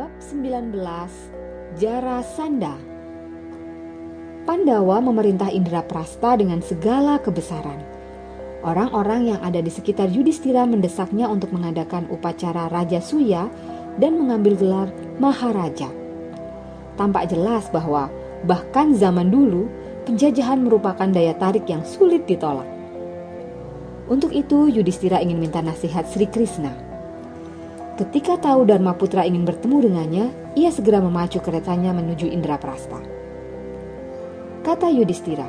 Bab 19 Jara Sanda Pandawa memerintah Indra Prasta dengan segala kebesaran. Orang-orang yang ada di sekitar Yudhistira mendesaknya untuk mengadakan upacara Raja Suya dan mengambil gelar Maharaja. Tampak jelas bahwa bahkan zaman dulu penjajahan merupakan daya tarik yang sulit ditolak. Untuk itu Yudhistira ingin minta nasihat Sri Krishna Ketika tahu Dharma Putra ingin bertemu dengannya, ia segera memacu keretanya menuju Indraprasta. Kata Yudhistira,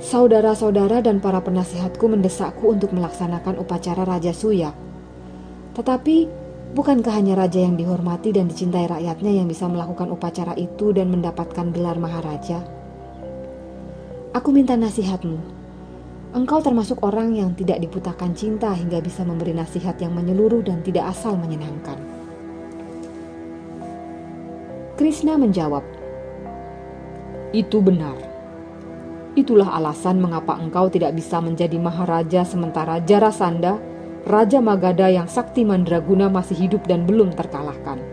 Saudara-saudara dan para penasihatku mendesakku untuk melaksanakan upacara Raja Suya. Tetapi, bukankah hanya raja yang dihormati dan dicintai rakyatnya yang bisa melakukan upacara itu dan mendapatkan gelar Maharaja? Aku minta nasihatmu, Engkau termasuk orang yang tidak diputakan cinta hingga bisa memberi nasihat yang menyeluruh dan tidak asal menyenangkan. Krishna menjawab, "Itu benar. Itulah alasan mengapa engkau tidak bisa menjadi maharaja sementara Jarasanda, Raja Magadha yang sakti mandraguna masih hidup dan belum terkalahkan.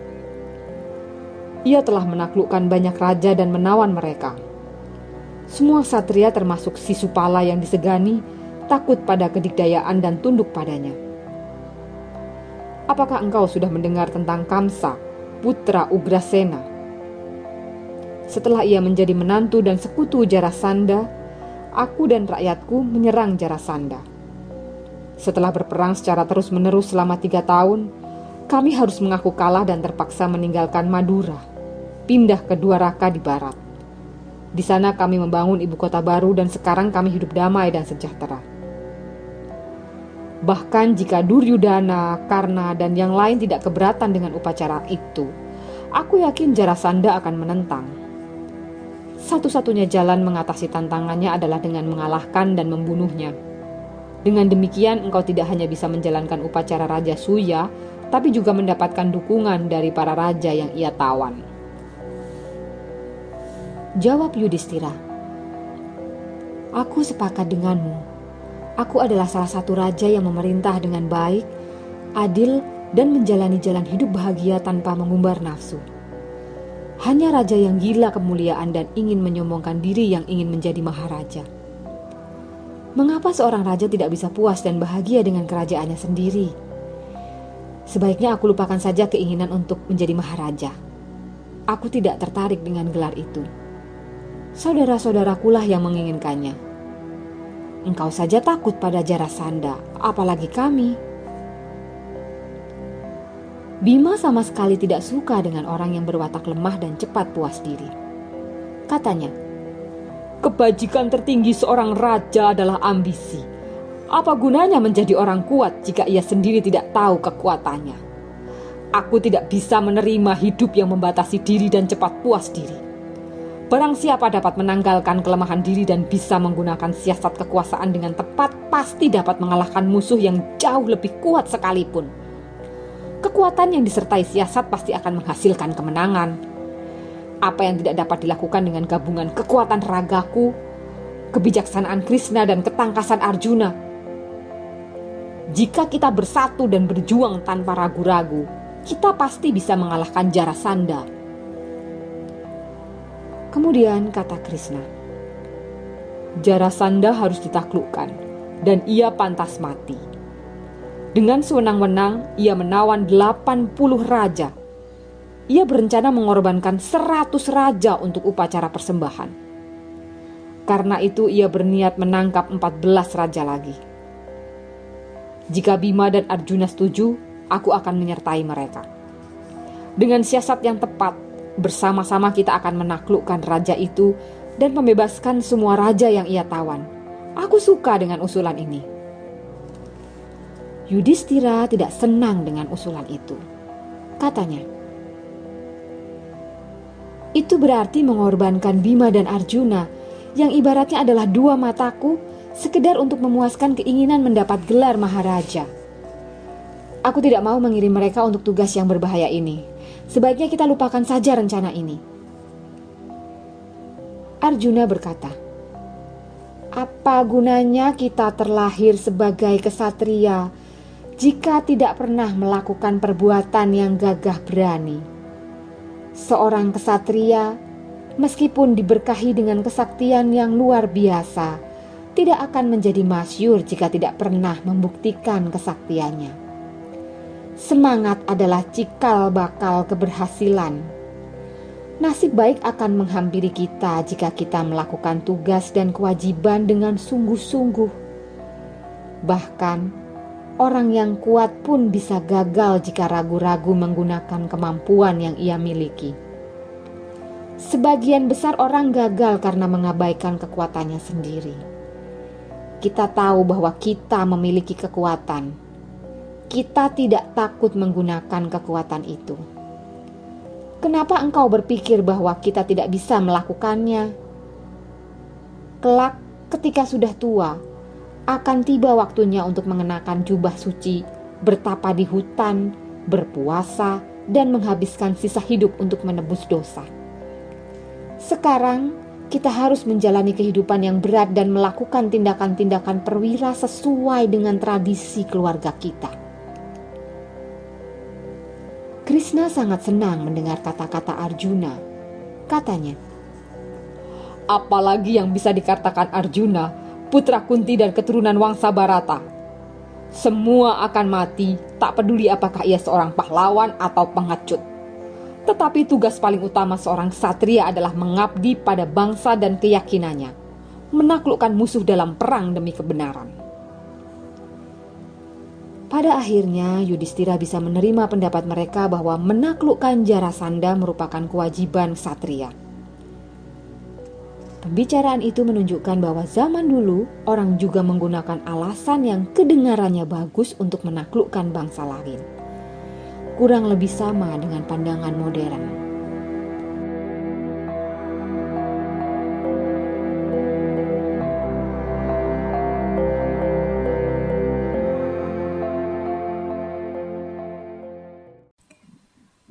Ia telah menaklukkan banyak raja dan menawan mereka." Semua satria termasuk si Supala yang disegani takut pada kedikdayaan dan tunduk padanya. Apakah engkau sudah mendengar tentang Kamsa, putra Ugrasena? Setelah ia menjadi menantu dan sekutu Jarasanda, aku dan rakyatku menyerang Jarasanda. Setelah berperang secara terus-menerus selama tiga tahun, kami harus mengaku kalah dan terpaksa meninggalkan Madura, pindah ke Dwaraka di barat. Di sana kami membangun ibu kota baru dan sekarang kami hidup damai dan sejahtera. Bahkan jika Duryudana, Karna, dan yang lain tidak keberatan dengan upacara itu, aku yakin Jarasanda akan menentang. Satu-satunya jalan mengatasi tantangannya adalah dengan mengalahkan dan membunuhnya. Dengan demikian, engkau tidak hanya bisa menjalankan upacara Raja Suya, tapi juga mendapatkan dukungan dari para raja yang ia tawan. Jawab Yudhistira, Aku sepakat denganmu. Aku adalah salah satu raja yang memerintah dengan baik, adil, dan menjalani jalan hidup bahagia tanpa mengumbar nafsu. Hanya raja yang gila kemuliaan dan ingin menyombongkan diri yang ingin menjadi maharaja. Mengapa seorang raja tidak bisa puas dan bahagia dengan kerajaannya sendiri? Sebaiknya aku lupakan saja keinginan untuk menjadi maharaja. Aku tidak tertarik dengan gelar itu saudara-saudarakulah yang menginginkannya. Engkau saja takut pada Jarasanda, apalagi kami. Bima sama sekali tidak suka dengan orang yang berwatak lemah dan cepat puas diri. Katanya, kebajikan tertinggi seorang raja adalah ambisi. Apa gunanya menjadi orang kuat jika ia sendiri tidak tahu kekuatannya? Aku tidak bisa menerima hidup yang membatasi diri dan cepat puas diri. Barang siapa dapat menanggalkan kelemahan diri dan bisa menggunakan siasat kekuasaan dengan tepat, pasti dapat mengalahkan musuh yang jauh lebih kuat sekalipun. Kekuatan yang disertai siasat pasti akan menghasilkan kemenangan. Apa yang tidak dapat dilakukan dengan gabungan kekuatan ragaku, kebijaksanaan Krishna dan ketangkasan Arjuna. Jika kita bersatu dan berjuang tanpa ragu-ragu, kita pasti bisa mengalahkan Jarasanda Kemudian kata Krishna, Jarasanda harus ditaklukkan dan ia pantas mati. Dengan sewenang-wenang, ia menawan 80 raja. Ia berencana mengorbankan 100 raja untuk upacara persembahan. Karena itu ia berniat menangkap 14 raja lagi. Jika Bima dan Arjuna setuju, aku akan menyertai mereka. Dengan siasat yang tepat, bersama-sama kita akan menaklukkan raja itu dan membebaskan semua raja yang ia tawan. Aku suka dengan usulan ini. Yudhistira tidak senang dengan usulan itu. Katanya, itu berarti mengorbankan Bima dan Arjuna yang ibaratnya adalah dua mataku sekedar untuk memuaskan keinginan mendapat gelar Maharaja. Aku tidak mau mengirim mereka untuk tugas yang berbahaya ini. Sebaiknya kita lupakan saja rencana ini. Arjuna berkata, "Apa gunanya kita terlahir sebagai kesatria jika tidak pernah melakukan perbuatan yang gagah berani?" Seorang kesatria, meskipun diberkahi dengan kesaktian yang luar biasa, tidak akan menjadi masyur jika tidak pernah membuktikan kesaktiannya. Semangat adalah cikal bakal keberhasilan. Nasib baik akan menghampiri kita jika kita melakukan tugas dan kewajiban dengan sungguh-sungguh. Bahkan, orang yang kuat pun bisa gagal jika ragu-ragu menggunakan kemampuan yang ia miliki. Sebagian besar orang gagal karena mengabaikan kekuatannya sendiri. Kita tahu bahwa kita memiliki kekuatan. Kita tidak takut menggunakan kekuatan itu. Kenapa engkau berpikir bahwa kita tidak bisa melakukannya? Kelak, ketika sudah tua, akan tiba waktunya untuk mengenakan jubah suci, bertapa di hutan, berpuasa, dan menghabiskan sisa hidup untuk menebus dosa. Sekarang, kita harus menjalani kehidupan yang berat dan melakukan tindakan-tindakan perwira sesuai dengan tradisi keluarga kita. Krishna sangat senang mendengar kata-kata Arjuna. Katanya, "Apalagi yang bisa dikatakan Arjuna?" putra Kunti dan keturunan Wangsa Barata. Semua akan mati, tak peduli apakah ia seorang pahlawan atau pengecut. Tetapi tugas paling utama seorang ksatria adalah mengabdi pada bangsa dan keyakinannya, menaklukkan musuh dalam perang demi kebenaran. Pada akhirnya, Yudhistira bisa menerima pendapat mereka bahwa menaklukkan Jarasanda merupakan kewajiban ksatria. Pembicaraan itu menunjukkan bahwa zaman dulu orang juga menggunakan alasan yang kedengarannya bagus untuk menaklukkan bangsa lain. Kurang lebih sama dengan pandangan modern.